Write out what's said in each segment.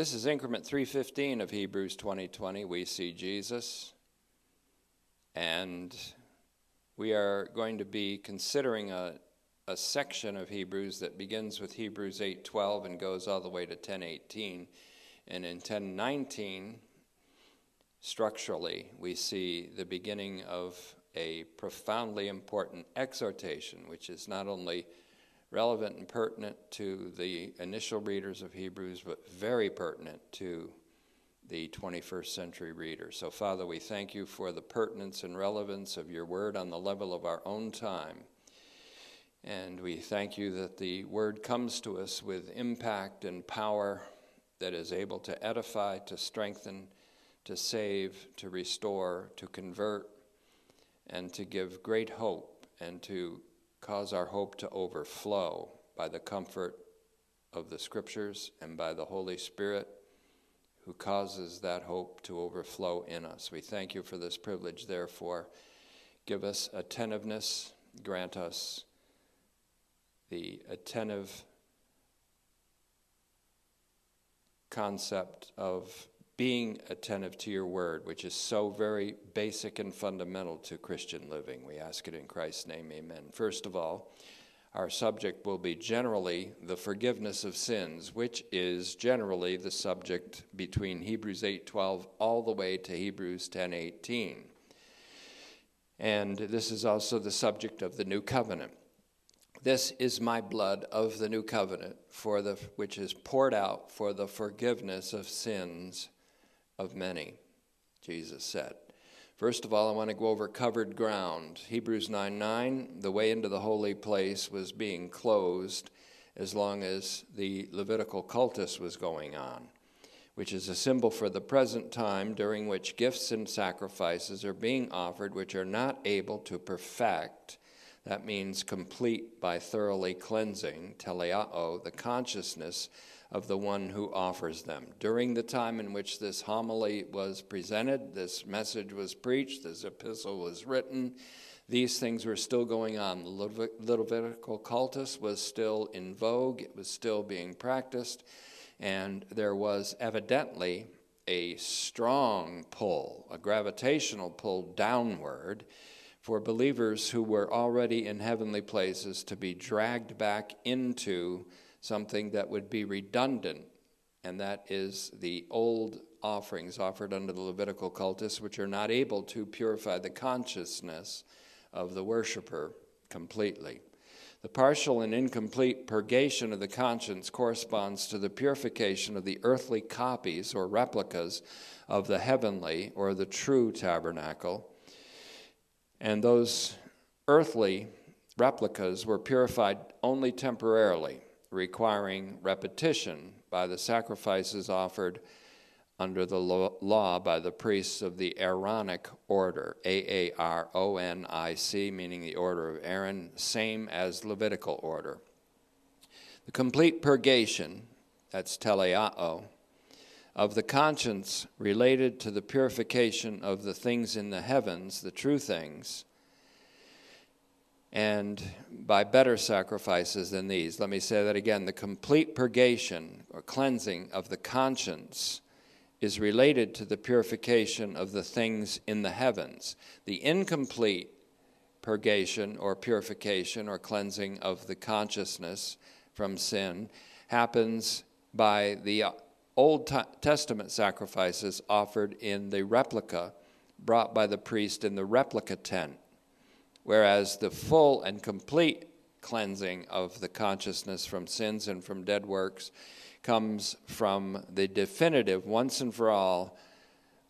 This is increment 315 of Hebrews 2020. We see Jesus. And we are going to be considering a, a section of Hebrews that begins with Hebrews 8:12 and goes all the way to 10:18. And in 10:19, structurally, we see the beginning of a profoundly important exhortation, which is not only relevant and pertinent to the initial readers of Hebrews, but very pertinent to the 21st century reader. So, Father, we thank you for the pertinence and relevance of your word on the level of our own time. And we thank you that the word comes to us with impact and power that is able to edify, to strengthen, to save, to restore, to convert, and to give great hope and to cause our hope to overflow by the comfort of the Scriptures and by the Holy Spirit who causes that hope to overflow in us. We thank you for this privilege, therefore. Give us attentiveness, grant us the attentive concept of being attentive to your word, which is so very basic and fundamental to Christian living. We ask it in Christ's name, amen. First of all, our subject will be generally the forgiveness of sins, which is generally the subject between Hebrews 8:12 all the way to Hebrews 10:18. And this is also the subject of the new covenant. This is my blood of the new covenant for the which is poured out for the forgiveness of sins of many, Jesus said. First of all, I want to go over covered ground. Hebrews 9 9, the way into the holy place was being closed as long as the Levitical cultus was going on, which is a symbol for the present time during which gifts and sacrifices are being offered which are not able to perfect. That means complete by thoroughly cleansing, teleao, the consciousness of the one who offers them. During the time in which this homily was presented, this message was preached, this epistle was written, these things were still going on. The Levitical cultus was still in vogue, it was still being practiced, and there was evidently a strong pull, a gravitational pull downward for believers who were already in heavenly places to be dragged back into something that would be redundant, and that is the old offerings offered under the Levitical cultus, which are not able to purify the consciousness of the worshiper completely. The partial and incomplete purgation of the conscience corresponds to the purification of the earthly copies or replicas of the heavenly or the true tabernacle. And those earthly replicas were purified only temporarily requiring repetition by the sacrifices offered under the law by the priests of the Aaronic order, A A R O N I C, meaning the order of Aaron, same as Levitical order. The complete purgation, that's teleao, of the conscience related to the purification of the things in the heavens, the true things, and by better sacrifices than these. Let me say that again. The complete purgation or cleansing of the conscience is related to the purification of the things in the heavens. The incomplete purgation or purification or cleansing of the consciousness from sin happens by the Old Testament sacrifices offered in the replica brought by the priest in the replica tent whereas the full and complete cleansing of the consciousness from sins and from dead works comes from the definitive, once and for all,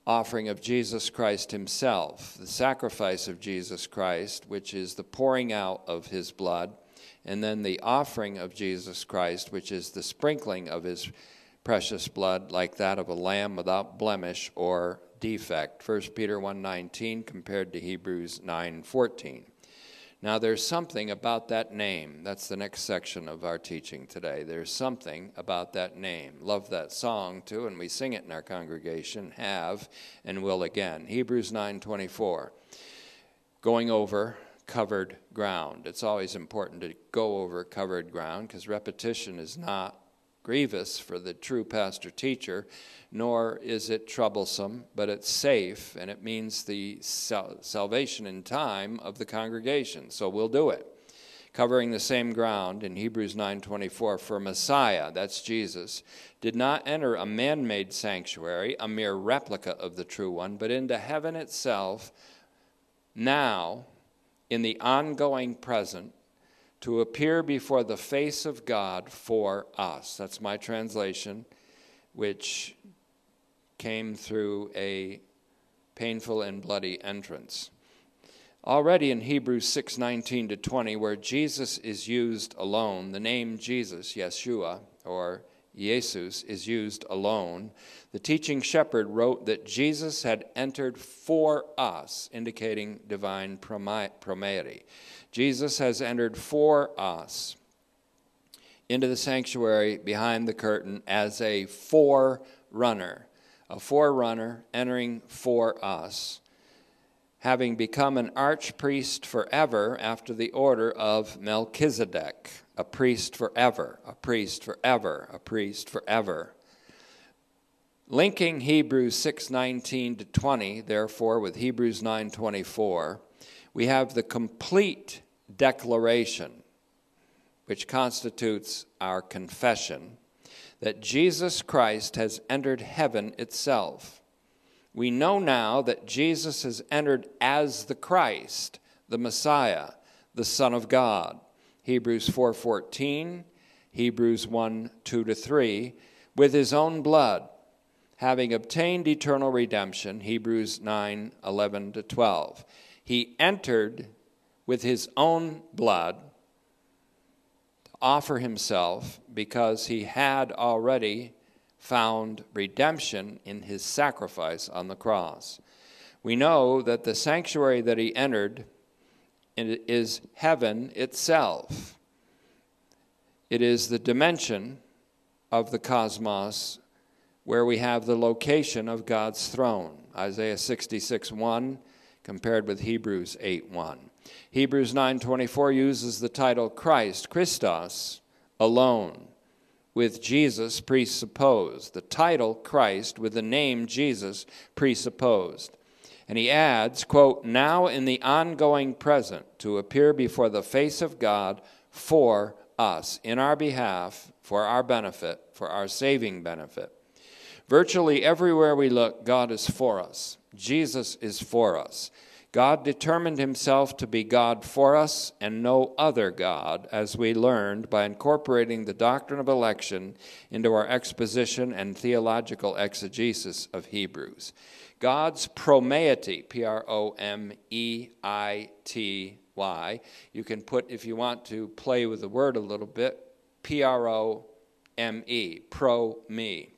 offering of Jesus Christ Himself, the sacrifice of Jesus Christ, which is the pouring out of His blood, and then the offering of Jesus Christ, which is the sprinkling of His precious blood, like that of a lamb without blemish or defect. 1 Peter 1:19 compared to Hebrews 9:14. Now there's something about that name. That's the next section of our teaching today. There's something about that name. Love that song too and we sing it in our congregation, have and will again. Hebrews 9:24. Going over covered ground. It's always important to go over covered ground because repetition is not grievous for the true pastor teacher, nor is it troublesome, but it's safe, and it means the sal- salvation in time of the congregation. So we'll do it. Covering the same ground in Hebrews 9:24 for Messiah, that's Jesus, did not enter a man-made sanctuary, a mere replica of the true one, but into heaven itself now in the ongoing present to appear before the face of God for us. That's my translation, which came through a painful and bloody entrance. Already in Hebrews 6:19 to 20 where Jesus is used alone, the name Jesus, Yeshua or Jesus is used alone. The teaching shepherd wrote that Jesus had entered for us, indicating divine promeity. Jesus has entered for us into the sanctuary behind the curtain as a forerunner, a forerunner entering for us, having become an archpriest forever after the order of Melchizedek, a priest forever, a priest forever, a priest forever. Linking Hebrews 6:19 to 20, therefore, with Hebrews 9:24, we have the complete declaration, which constitutes our confession, that Jesus Christ has entered heaven itself. We know now that Jesus has entered as the Christ, the Messiah, the Son of God. Hebrews 4:14, Hebrews 1 2 to 3, with his own blood, having obtained eternal redemption, Hebrews 9 11 to 12 he entered with his own blood to offer himself because he had already found redemption in his sacrifice on the cross. We know that the sanctuary that he entered is heaven itself. It is the dimension of the cosmos where we have the location of God's throne. Isaiah 66 1 compared with Hebrews 8:1. Hebrews 9:24 uses the title Christ, Christos, alone, with Jesus presupposed. The title Christ with the name Jesus presupposed. And he adds, quote, now in the ongoing present to appear before the face of God for us, in our behalf, for our benefit, for our saving benefit. Virtually everywhere we look, God is for us. Jesus is for us. God determined himself to be God for us and no other God, as we learned by incorporating the doctrine of election into our exposition and theological exegesis of Hebrews. God's promeity, P R O M E I T Y, you can put, if you want to play with the word a little bit, P R O M E, pro me.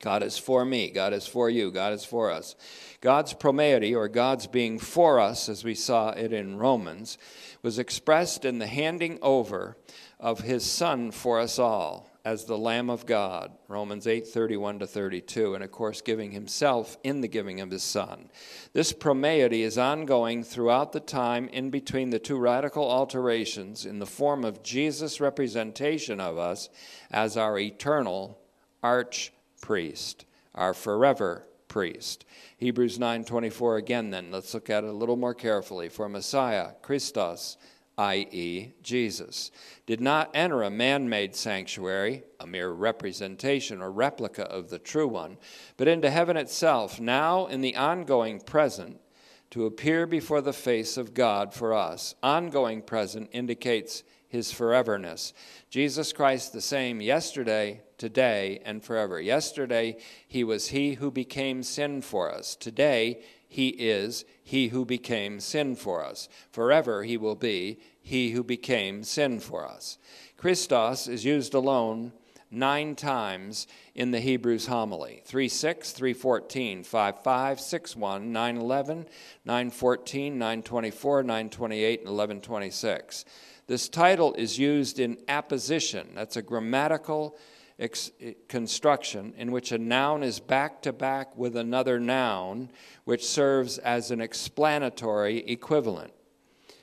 God is for me. God is for you. God is for us. God's promeity, or God's being for us, as we saw it in Romans, was expressed in the handing over of his Son for us all as the Lamb of God, Romans 8 31 to 32, and of course, giving himself in the giving of his Son. This promeity is ongoing throughout the time in between the two radical alterations in the form of Jesus' representation of us as our eternal arch priest, our forever priest. Hebrews 9:24 again then, let's look at it a little more carefully. For Messiah, Christos, i.e., Jesus, did not enter a man made sanctuary, a mere representation or replica of the true one, but into heaven itself, now in the ongoing present, to appear before the face of God for us. Ongoing present indicates his foreverness. Jesus Christ the same yesterday, today, and forever. Yesterday, he was he who became sin for us. Today, he is he who became sin for us. Forever, he will be he who became sin for us. Christos is used alone nine times in the Hebrews homily 3 6, 3 14, 5 5, 6 1, 9 11, 9 14, 9 24, 9 28, and 11 26. This title is used in apposition. That's a grammatical ex- eh, construction in which a noun is back to back with another noun, which serves as an explanatory equivalent.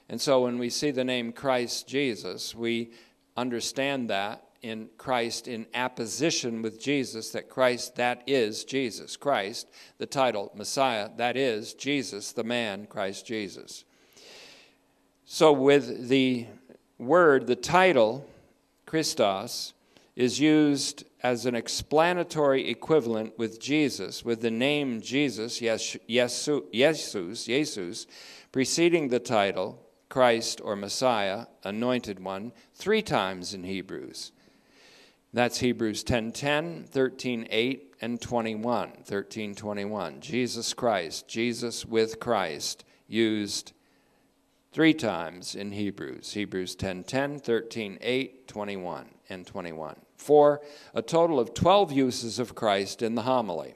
And so when we see the name Christ Jesus, we understand that in Christ in apposition with Jesus, that Christ, that is Jesus. Christ, the title, Messiah, that is Jesus, the man, Christ Jesus. So, with the word, the title, Christos, is used as an explanatory equivalent with Jesus, with the name Jesus, yes, Jesus, Jesus, preceding the title, Christ or Messiah, anointed one, three times in Hebrews. That's Hebrews 10:10, 13:8, and 21. 13:21. Jesus Christ, Jesus with Christ, used three times in Hebrews. Hebrews 10:10, 13:8, 21, and 21. For a total of 12 uses of Christ in the homily.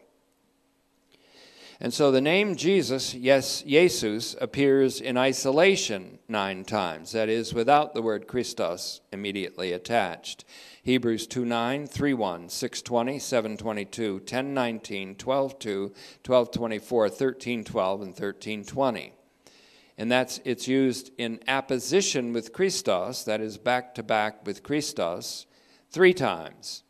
And so the name Jesus, yes, Jesus, appears in isolation nine times, that is, without the word Christos immediately attached. Hebrews 2 9, 3 1, 6 20, 7 22, 10 19, 12 2, 12 24, 13 12, and 13 20. And that's it's used in apposition with Christos, that is back to back with Christos, three times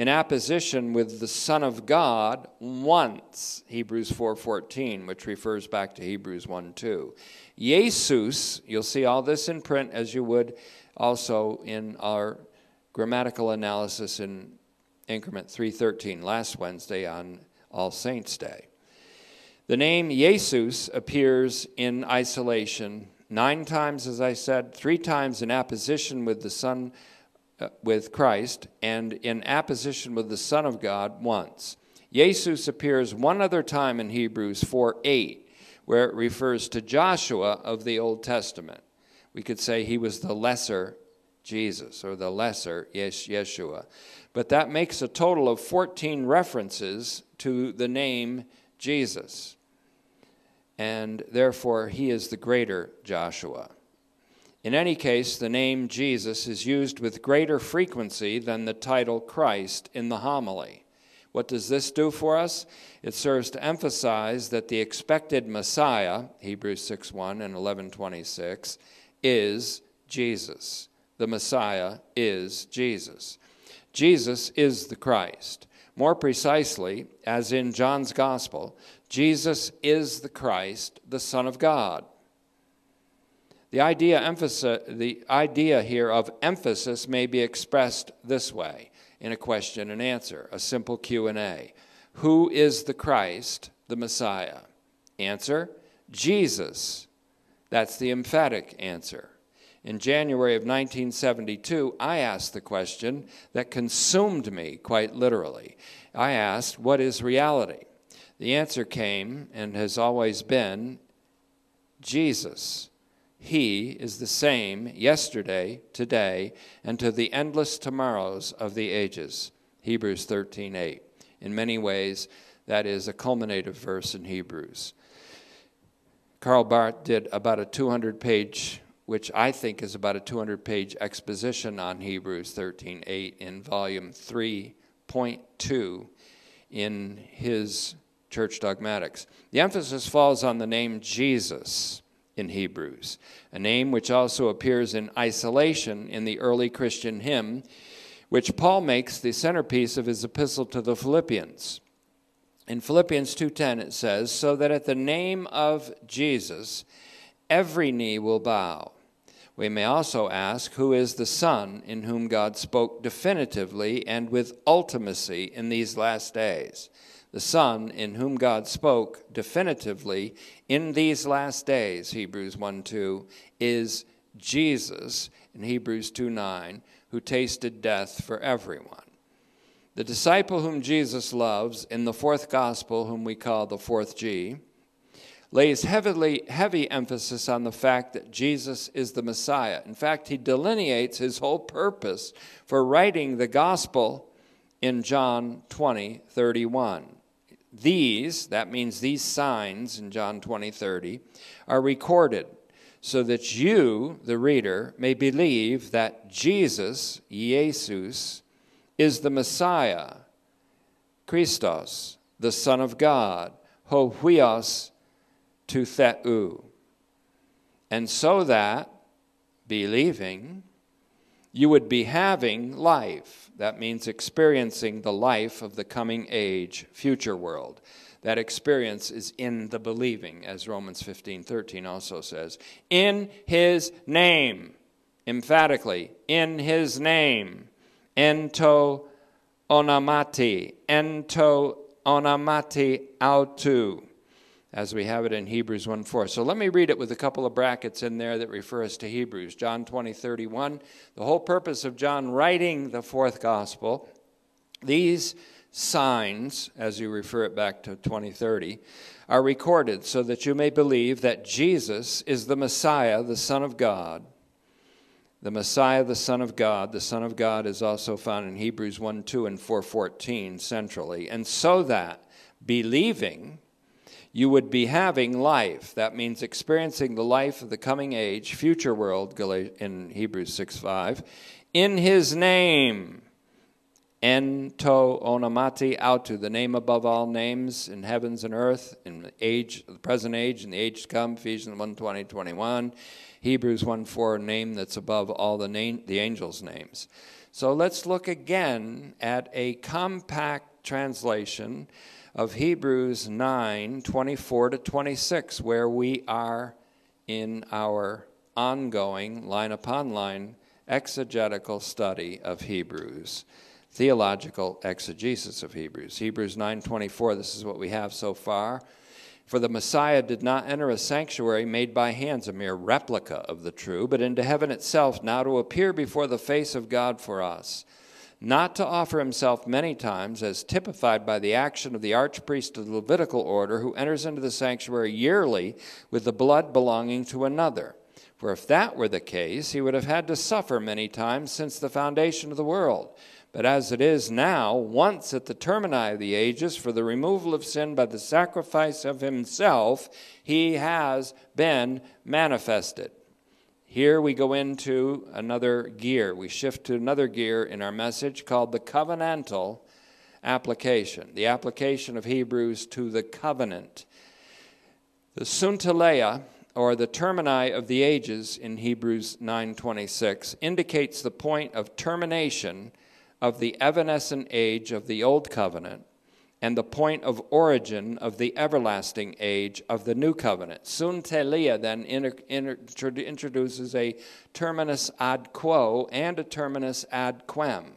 in apposition with the Son of God once, Hebrews 4:14, which refers back to Hebrews 1:2. Jesus, you'll see all this in print as you would also in our grammatical analysis in increment 313 last Wednesday on All Saints Day. The name Jesus appears in isolation nine times, as I said, three times in apposition with the Son uh, with Christ and in apposition with the Son of God once. Jesus appears one other time in Hebrews 4 8, where it refers to Joshua of the Old Testament. We could say he was the lesser Jesus or the lesser Yeshua. But that makes a total of 14 references to the name Jesus. And therefore, he is the greater Joshua. In any case, the name Jesus is used with greater frequency than the title Christ in the homily. What does this do for us? It serves to emphasize that the expected Messiah, Hebrews 6:1 and 11:26, is Jesus. The Messiah is Jesus. Jesus is the Christ. More precisely, as in John's Gospel, Jesus is the Christ, the Son of God. The idea, emphasis, the idea here of emphasis may be expressed this way in a question and answer, a simple Q&A. Who is the Christ, the Messiah? Answer, Jesus. That's the emphatic answer. In January of 1972, I asked the question that consumed me quite literally. I asked, What is reality? The answer came and has always been Jesus. He is the same yesterday, today, and to the endless tomorrows of the ages. Hebrews 13:8. In many ways, that is a culminative verse in Hebrews. Karl Barth did about a 200 page, which I think is about a 200 page exposition on Hebrews 13:8 in volume 3.2 in his Church Dogmatics. The emphasis falls on the name Jesus in Hebrews, a name which also appears in isolation in the early Christian hymn, which Paul makes the centerpiece of his epistle to the Philippians. In Philippians 2:10 it says, "So that at the name of Jesus every knee will bow." We may also ask, who is the Son in whom God spoke definitively and with ultimacy in these last days? The Son in whom God spoke definitively in these last days, Hebrews 1 2, is Jesus in Hebrews 2 9, who tasted death for everyone. The disciple whom Jesus loves in the fourth gospel, whom we call the fourth G, lays heavily, heavy emphasis on the fact that Jesus is the Messiah. In fact, he delineates his whole purpose for writing the gospel in John 20 31. These, that means these signs in John 20, 30, are recorded so that you, the reader, may believe that Jesus, Jesus, is the Messiah, Christos, the Son of God, ho huios to theou. And so that, believing, you would be having life. That means experiencing the life of the coming age, future world. That experience is in the believing, as Romans 15 13 also says. In his name, emphatically, in his name, ento onamati, ento onamati autu as we have it in Hebrews 1 4. So let me read it with a couple of brackets in there that refer us to Hebrews. John 20 31. The whole purpose of John writing the fourth gospel, these signs, as you refer it back to 2030, are recorded so that you may believe that Jesus is the Messiah, the Son of God. The Messiah, the Son of God. The Son of God is also found in Hebrews 1 2 and 414 centrally. And so that believing, you would be having life. That means experiencing the life of the coming age, future world, in Hebrews 6 5. In his name, ento onamati autu, the name above all names in heavens and earth, in the age, the present age, and the age to come, Ephesians 1 20, 21. Hebrews 1 4, name that's above all the, name, the angels' names. So let's look again at a compact translation of Hebrews 9 24 to 26, where we are in our ongoing line upon line exegetical study of Hebrews theological exegesis of Hebrews. Hebrews 9:24 this is what we have so far. For the Messiah did not enter a sanctuary made by hands a mere replica of the true but into heaven itself now to appear before the face of God for us not to offer himself many times, as typified by the action of the archpriest of the Levitical order, who enters into the sanctuary yearly with the blood belonging to another. For if that were the case, he would have had to suffer many times since the foundation of the world. But as it is now, once at the termini of the ages, for the removal of sin by the sacrifice of himself, he has been manifested. Here we go into another gear. We shift to another gear in our message called the covenantal application, the application of Hebrews to the covenant. The sunteleia, or the termini of the ages in Hebrews 9:26, indicates the point of termination of the evanescent age of the old covenant and the point of origin of the everlasting age of the new covenant. Sun Suntelia then inter, inter, introduces a terminus ad quo and a terminus ad quem.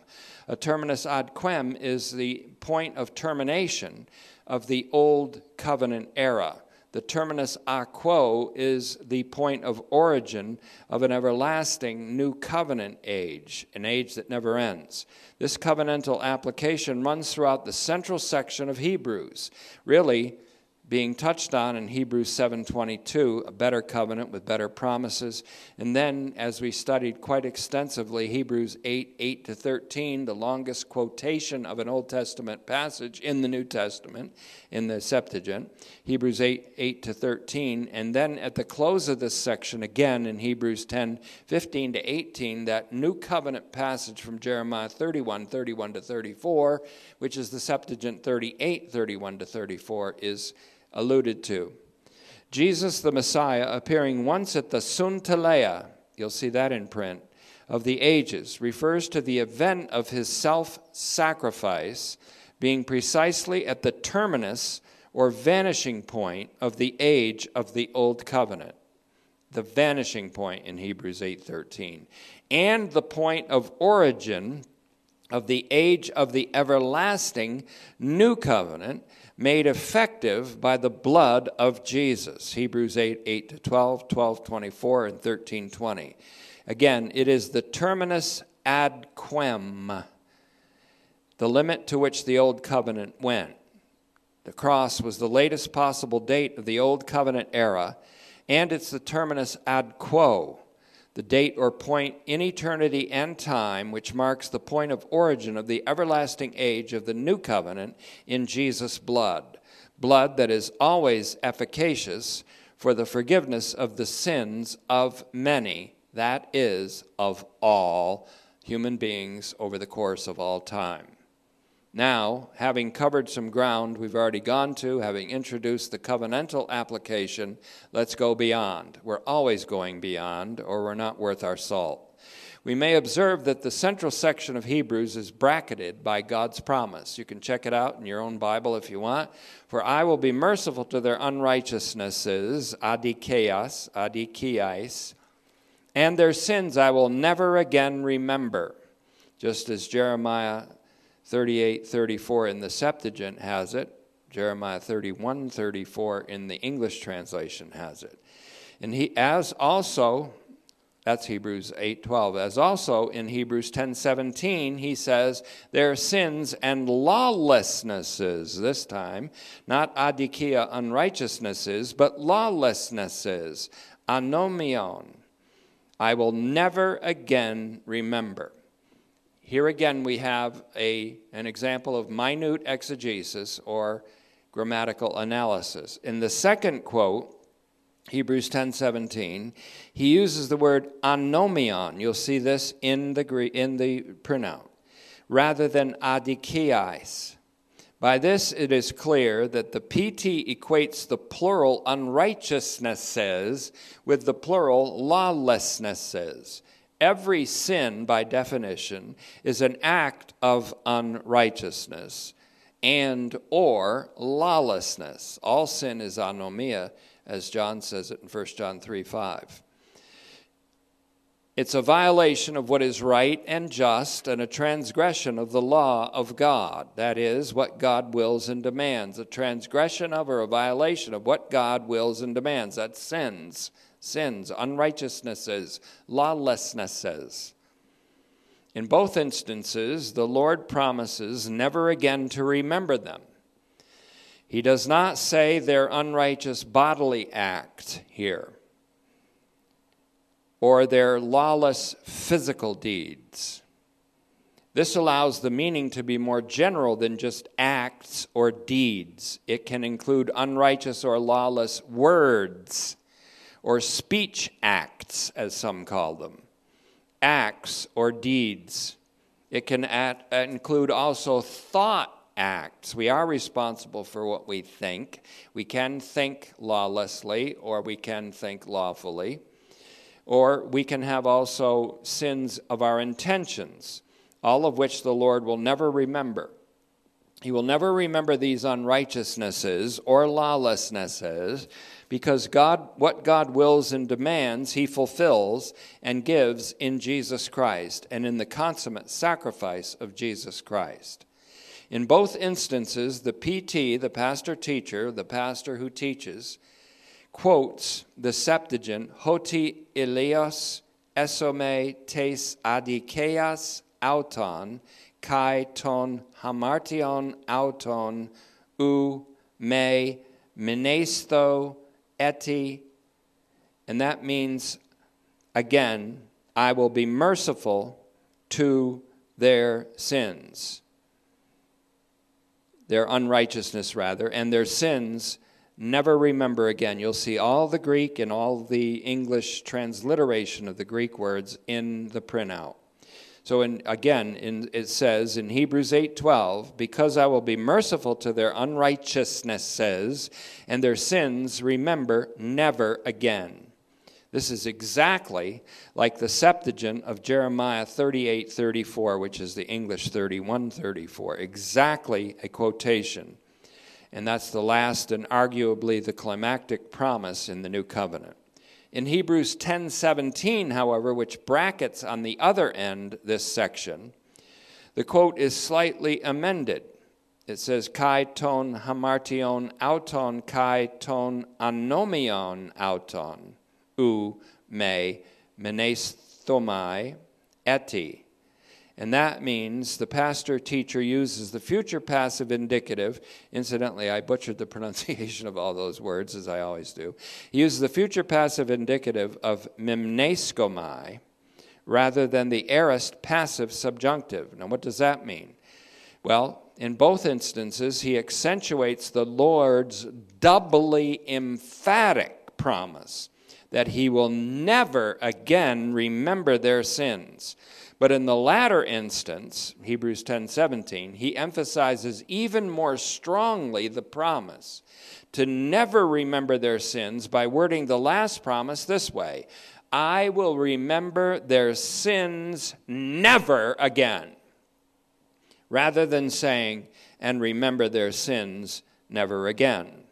A terminus ad quem is the point of termination of the old covenant era. The terminus a quo is the point of origin of an everlasting new covenant age, an age that never ends. This covenantal application runs throughout the central section of Hebrews. Really, being touched on in Hebrews 7:22, a better covenant with better promises. And then as we studied quite extensively Hebrews 8 8 to 13, the longest quotation of an Old Testament passage in the New Testament in the Septuagint, Hebrews 8 8 to 13, and then at the close of this section again in Hebrews 10 15 to 18, that new covenant passage from Jeremiah 31 31 to 34, which is the Septuagint 38 31 to 34 is alluded to. Jesus the Messiah appearing once at the Sunteleia, you'll see that in print, of the ages, refers to the event of his self sacrifice being precisely at the terminus or vanishing point of the age of the old covenant the vanishing point in Hebrews 8:13 and the point of origin of the age of the everlasting new covenant made effective by the blood of Jesus. Hebrews 8 8 to 12, 12 24, and 13 20. Again, it is the terminus ad quem, the limit to which the old covenant went. The cross was the latest possible date of the old covenant era, and it's the terminus ad quo the date or point in eternity and time, which marks the point of origin of the everlasting age of the new covenant in Jesus' blood. Blood that is always efficacious for the forgiveness of the sins of many, that is, of all human beings over the course of all time. Now, having covered some ground we've already gone to, having introduced the covenantal application, let's go beyond. We're always going beyond, or we're not worth our salt. we may observe that the central section of Hebrews is bracketed by God's promise. You can check it out in your own Bible if you want. For I will be merciful to their unrighteousnesses, adikeas, adikiais, and their sins I will never again remember. Just as Jeremiah 38 34 in the Septuagint has it, Jeremiah 31 34 in the English translation has it. And he, as also, that's Hebrews 8:12. As also in Hebrews 10:17 he says their sins and lawlessnesses this time, not adikia unrighteousnesses, but lawlessnesses, anomion. I will never again remember. Here again we have a, an example of minute exegesis or grammatical analysis. In the second quote, Hebrews 10:17, he uses the word anomion. You'll see this in the Greek, in the printout, rather than adikiais. By this, it is clear that the PT equates the plural unrighteousnesses with the plural lawlessnesses. Every sin, by definition, is an act of unrighteousness and or lawlessness. All sin is anomia, as John says it in 1 John 3 5. It's a violation of what is right and just and a transgression of the law of God. That is, what God wills and demands. A transgression of or a violation of what God wills and demands. That's sins, sins, unrighteousnesses, lawlessnesses. In both instances, the Lord promises never again to remember them. He does not say their unrighteous bodily act here or their lawless physical deeds. This allows the meaning to be more general than just acts or deeds. It can include unrighteous or lawless words or speech acts, as some call them acts or deeds. It can at, include also thought acts. We are responsible for what we think. We can think lawlessly or we can think lawfully. Or we can have also sins of our intentions, all of which the Lord will never remember. He will never remember these unrighteousnesses or lawlessnesses because God, what God wills and demands, He fulfills and gives in Jesus Christ and in the consummate sacrifice of Jesus Christ. In both instances, the PT, the pastor teacher, the pastor who teaches, quotes the Septuagint, Hoti Elios esome tes adikeas auton, kai ton hamartion auton, u me menesto eti, and that means, again, I will be merciful to their sins, their unrighteousness, rather, and their sins never remember again. You'll see all the Greek and all the English transliteration of the Greek words in the printout. So in, again, in, it says in Hebrews 8:12, "Because I will be merciful to their unrighteousnesses and their sins, remember never again." This is exactly like the Septuagint of Jeremiah 38:34, which is the English 31:34. Exactly a quotation. And that's the last and arguably the climactic promise in the new covenant. In Hebrews 10:17, however, which brackets on the other end this section, the quote is slightly amended. It says kai ton hamartion auton kai ton anomion auton u me menesthomai eti and that means the pastor teacher uses the future passive indicative. Incidentally, I butchered the pronunciation of all those words, as I always do. He uses the future passive indicative of mimneskomai rather than the aorist passive subjunctive. Now, what does that mean? Well, in both instances, he accentuates the Lord's doubly emphatic promise that he will never again remember their sins. But in the latter instance, Hebrews 10:17, he emphasizes even more strongly the promise to never remember their sins by wording the last promise this way: I will remember their sins never again, rather than saying, and remember their sins never again.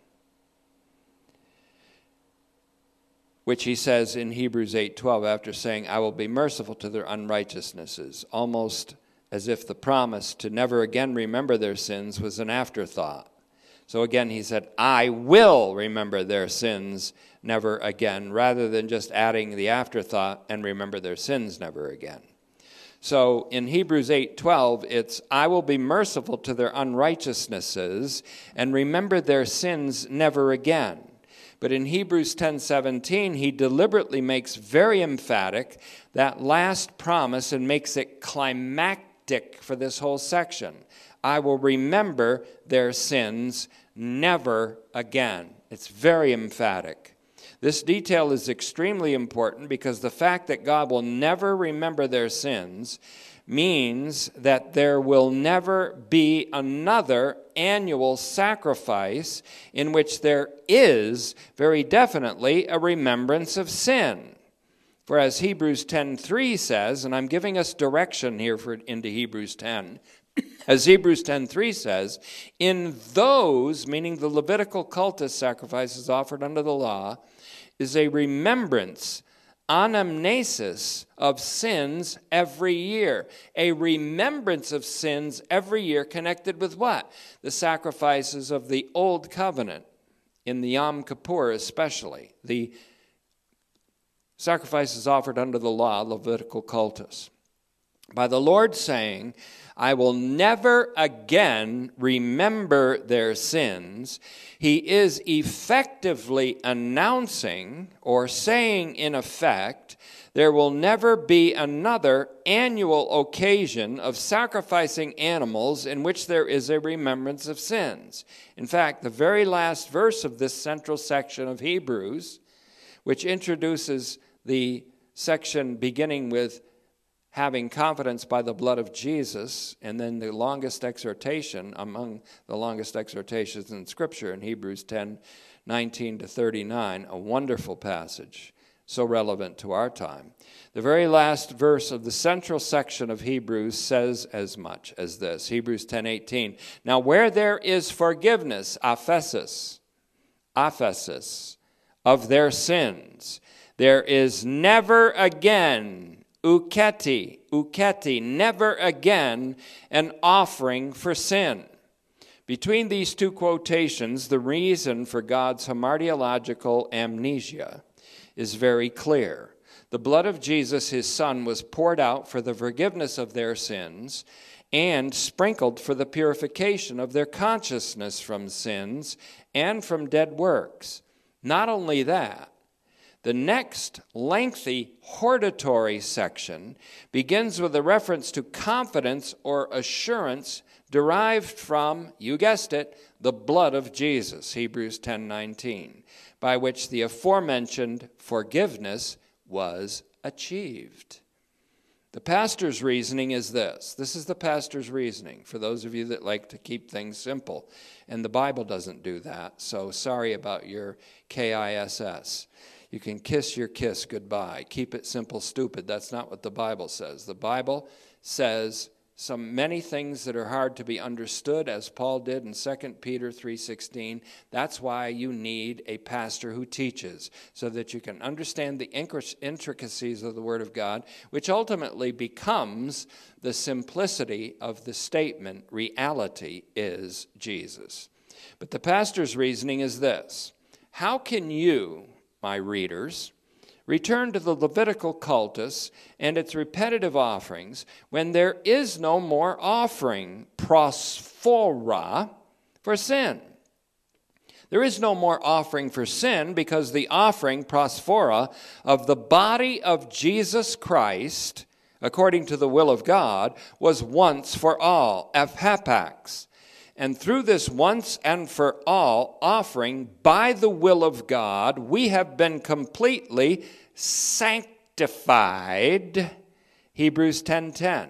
Which he says in Hebrews 8:12 after saying, I will be merciful to their unrighteousnesses, almost as if the promise to never again remember their sins was an afterthought. So again, he said, I will remember their sins never again, rather than just adding the afterthought and remember their sins never again. So in Hebrews 8:12 it's I will be merciful to their unrighteousnesses and remember their sins never again. But in Hebrews 10:17 he deliberately makes very emphatic that last promise and makes it climactic for this whole section. I will remember their sins never again. It's very emphatic. This detail is extremely important because the fact that God will never remember their sins means that there will never be another annual sacrifice in which there is very definitely a remembrance of sin. For as Hebrews 10:3 says, and I'm giving us direction here for into Hebrews 10, as Hebrews 10:3 says, in those, meaning the Levitical cultus sacrifices offered under the law, is a remembrance, anamnesis of sins every year. A remembrance of sins every year connected with what? The sacrifices of the old covenant, in the Yom Kippur especially, the sacrifices offered under the law, Levitical cultus. By the Lord saying, I will never again remember their sins. He is effectively announcing or saying, in effect, there will never be another annual occasion of sacrificing animals in which there is a remembrance of sins. In fact, the very last verse of this central section of Hebrews, which introduces the section beginning with having confidence by the blood of Jesus, and then the longest exhortation among the longest exhortations in Scripture in Hebrews 10 19 to 39, a wonderful passage, so relevant to our time. The very last verse of the central section of Hebrews says as much as this Hebrews 10 18. Now, where there is forgiveness, aphesis, aphesis, of their sins, there is never again uketi, uketi, never again an offering for sin. Between these two quotations, the reason for God's hamartiological amnesia is very clear. The blood of Jesus, his son, was poured out for the forgiveness of their sins and sprinkled for the purification of their consciousness from sins and from dead works. Not only that, the next lengthy hortatory section begins with a reference to confidence or assurance derived from, you guessed it, the blood of Jesus, Hebrews 10:19, by which the aforementioned forgiveness was achieved. The pastor's reasoning is this. This is the pastor's reasoning for those of you that like to keep things simple. And the Bible doesn't do that, so sorry about your KISS. You can kiss your kiss goodbye. Keep it simple, stupid. That's not what the Bible says. The Bible says some many things that are hard to be understood as Paul did in 2 Peter 3:16 that's why you need a pastor who teaches so that you can understand the intricacies of the word of God which ultimately becomes the simplicity of the statement reality is Jesus but the pastor's reasoning is this how can you my readers, return to the Levitical cultus and its repetitive offerings when there is no more offering, prosphora, for sin. There is no more offering for sin because the offering, prosphora, of the body of Jesus Christ, according to the will of God, was once for all, ephapax, and through this once and for all offering by the will of God, we have been completely sanctified. Hebrews 10:10.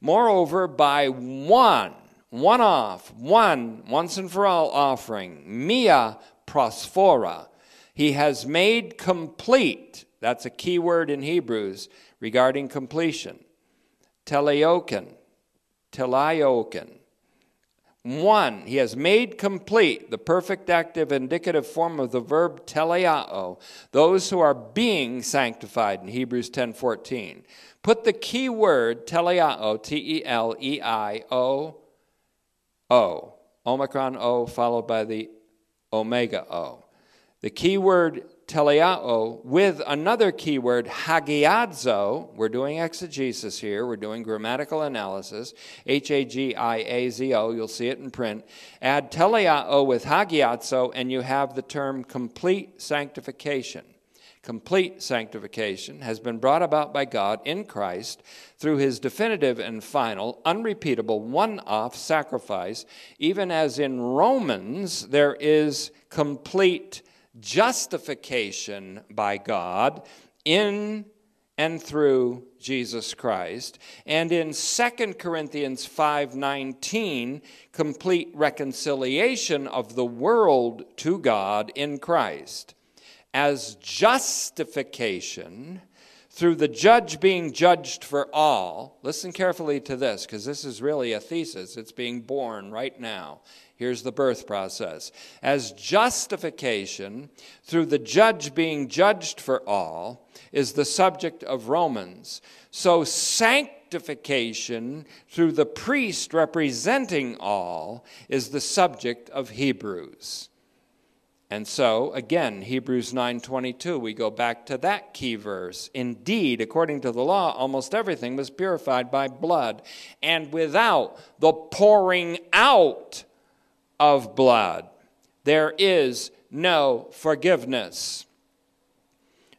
Moreover, by one, one off, one once and for all offering, mia prosphora, he has made complete That's a key word in Hebrews regarding completion. Teleoken. Teleoken. One, he has made complete the perfect active indicative form of the verb teleao, those who are being sanctified in Hebrews 10:14. Put the key word teleao, T E L E I O O, Omicron O followed by the omega O. The key word teleao with another keyword hagiadzo. We're doing exegesis here. We're doing grammatical analysis. H A G I A Z O. You'll see it in print. Add teleao with hagiadzo, and you have the term complete sanctification. Complete sanctification has been brought about by God in Christ through his definitive and final, unrepeatable, one off sacrifice, even as in Romans there is complete justification by God in and through Jesus Christ. And in 2 Corinthians 5:19, complete reconciliation of the world to God in Christ. As justification through the judge being judged for all. Listen carefully to this because this is really a thesis. It's being born right now Here's the birth process. As justification through the judge being judged for all is the subject of Romans. So sanctification through the priest representing all is the subject of Hebrews. And so again Hebrews 9:22 we go back to that key verse. Indeed, according to the law, almost everything was purified by blood, and without the pouring out of blood. There is no forgiveness.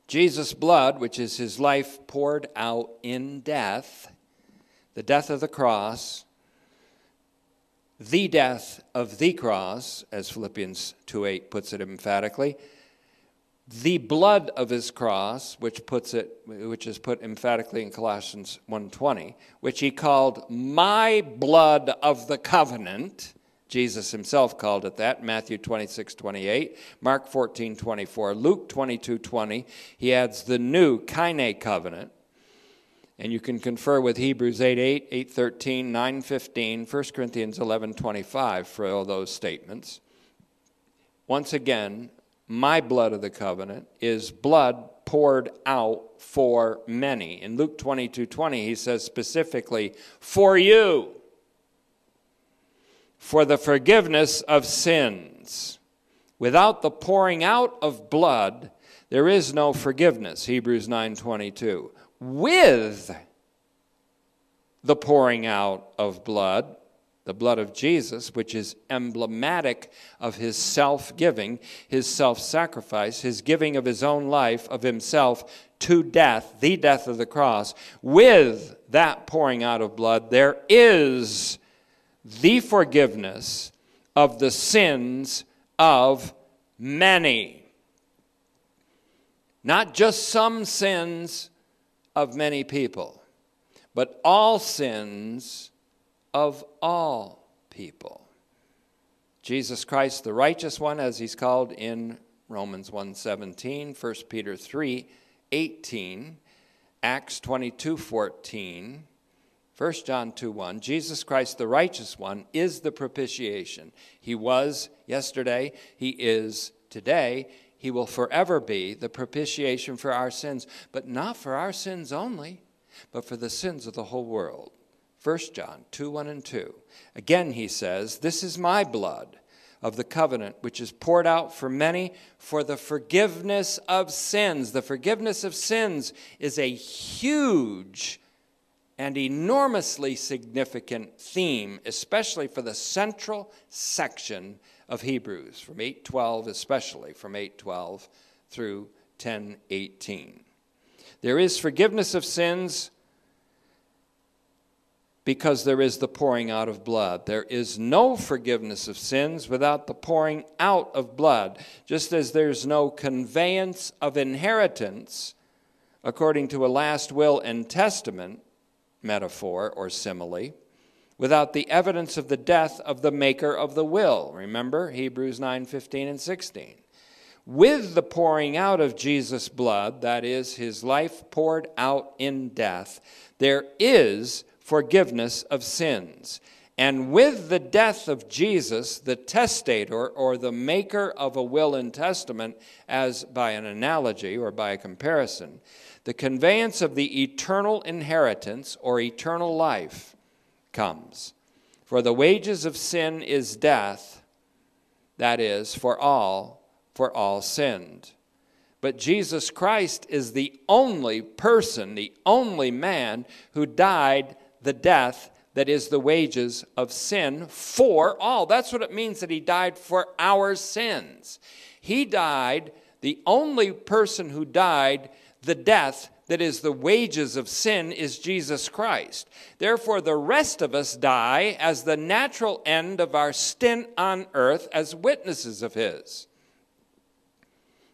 Jesus' blood, which is his life poured out in death, the death of the cross, the death of the cross, as Philippians 2 8 puts it emphatically, the blood of his cross, which puts it, which is put emphatically in Colossians 1:20, which he called my blood of the covenant, Jesus himself called it that, Matthew 26, 28, Mark 14, 24, Luke 22, 20. He adds the new Kaine covenant. And you can confer with Hebrews 8, 8, 8, 13, 9, 15, 1 Corinthians 11, 25 for all those statements. Once again, my blood of the covenant is blood poured out for many. In Luke 22, 20, he says specifically, for you for the forgiveness of sins. Without the pouring out of blood, there is no forgiveness. Hebrews 9:22. With the pouring out of blood, the blood of Jesus, which is emblematic of his self giving, his self sacrifice, his giving of his own life, of himself to death, the death of the cross, with that pouring out of blood, there is the forgiveness of the sins of many. Not just some sins of many people, but all sins of all people. Jesus Christ, the righteous one, as he's called in Romans 1:17, 1 Peter 3:18, Acts 22:14, 1 John 2 1, Jesus Christ, the righteous one, is the propitiation. He was yesterday, He is today, He will forever be the propitiation for our sins, but not for our sins only, but for the sins of the whole world. 1 John 2 1 and 2. Again, He says, This is my blood of the covenant, which is poured out for many for the forgiveness of sins. The forgiveness of sins is a huge and enormously significant theme, especially for the central section of Hebrews, from 812, especially from 812 through 1018. There is forgiveness of sins because there is the pouring out of blood. There is no forgiveness of sins without the pouring out of blood, just as there's no conveyance of inheritance according to a last will and testament metaphor or simile without the evidence of the death of the maker of the will. Remember Hebrews 9 15 and 16. with the pouring out of Jesus' blood, that is, his life poured out in death, there is forgiveness of sins. And with the death of Jesus, the testator or the maker of a will and testament, as by an analogy or by a comparison, the conveyance of the eternal inheritance or eternal life comes. For the wages of sin is death, that is, for all, for all sinned. But Jesus Christ is the only person, the only man who died the death that is the wages of sin for all. That's what it means that he died for our sins. He died, the only person who died the death that is the wages of sin is Jesus Christ. Therefore, the rest of us die as the natural end of our stint on earth as witnesses of his.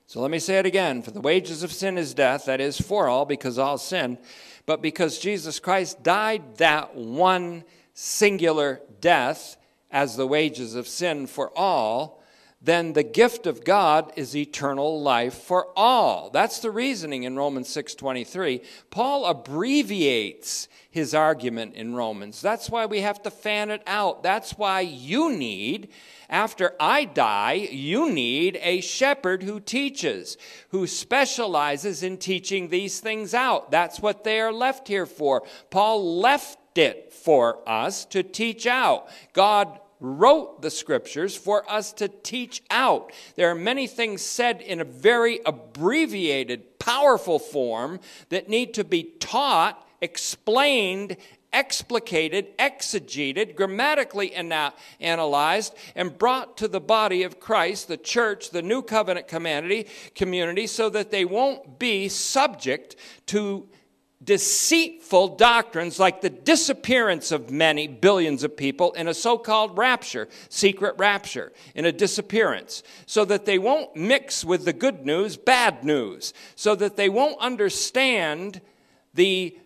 So let me say it again. For the wages of sin is death, that is, for all, because all sin. But because Jesus Christ died that one singular death as the wages of sin for all, then the gift of God is eternal life for all. That's the reasoning in Romans 6:23. Paul abbreviates his argument in Romans. That's why we have to fan it out. That's why you need after I die, you need a shepherd who teaches, who specializes in teaching these things out. That's what they are left here for. Paul left it for us to teach out. God wrote the scriptures for us to teach out. There are many things said in a very abbreviated, powerful form that need to be taught, explained, explicated, exegeted, grammatically ana- analyzed, and brought to the body of Christ, the church, the new covenant community, community, so that they won't be subject to deceitful doctrines like the disappearance of many billions of people in a so called rapture, secret rapture, in a disappearance, so that they won't mix with the good news bad news, so that they won't understand the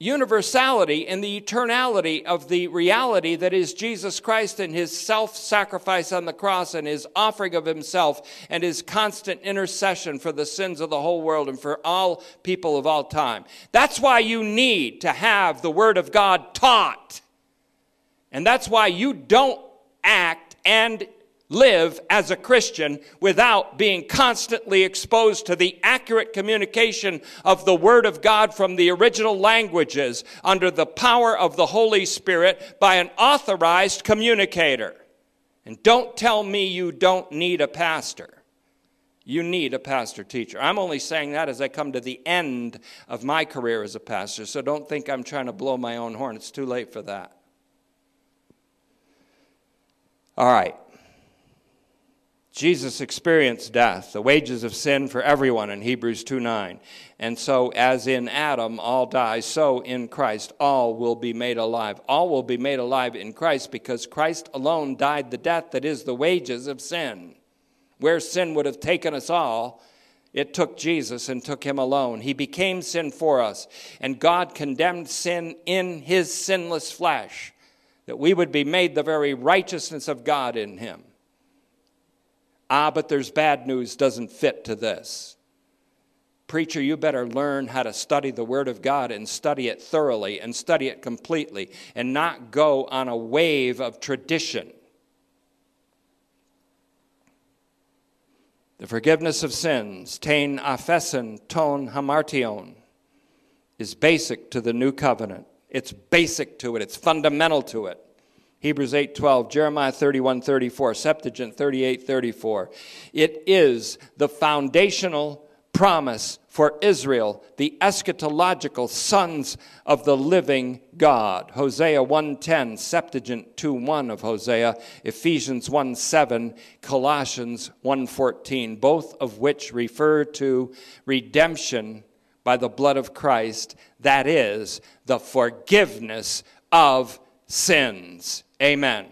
universality and the eternality of the reality that is Jesus Christ and his self sacrifice on the cross and his offering of himself and his constant intercession for the sins of the whole world and for all people of all time. That's why you need to have the Word of God taught. And that's why you don't act and live as a Christian without being constantly exposed to the accurate communication of the Word of God from the original languages under the power of the Holy Spirit by an authorized communicator. And don't tell me you don't need a pastor. You need a pastor teacher. I'm only saying that as I come to the end of my career as a pastor, so don't think I'm trying to blow my own horn. It's too late for that. All right. Jesus experienced death, the wages of sin for everyone in Hebrews 2 9. And so, as in Adam all die, so in Christ all will be made alive. All will be made alive in Christ because Christ alone died the death that is the wages of sin. Where sin would have taken us all, it took Jesus and took him alone. He became sin for us, and God condemned sin in his sinless flesh, that we would be made the very righteousness of God in him. Ah, but there's bad news doesn't fit to this. Preacher, you better learn how to study the Word of God and study it thoroughly and study it completely and not go on a wave of tradition. The forgiveness of sins, tein aphesin ton hamartion, is basic to the new covenant. It's basic to it, it's fundamental to it. Hebrews 8:12, Jeremiah 31:34, Septuagint 38:34. It is the foundational promise for Israel, the eschatological sons of the living God. Hosea 1:10, Septuagint 2:1 of Hosea, Ephesians 1:7, Colossians 1:14, both of which refer to redemption by the blood of Christ, that is the forgiveness of sins. Amen.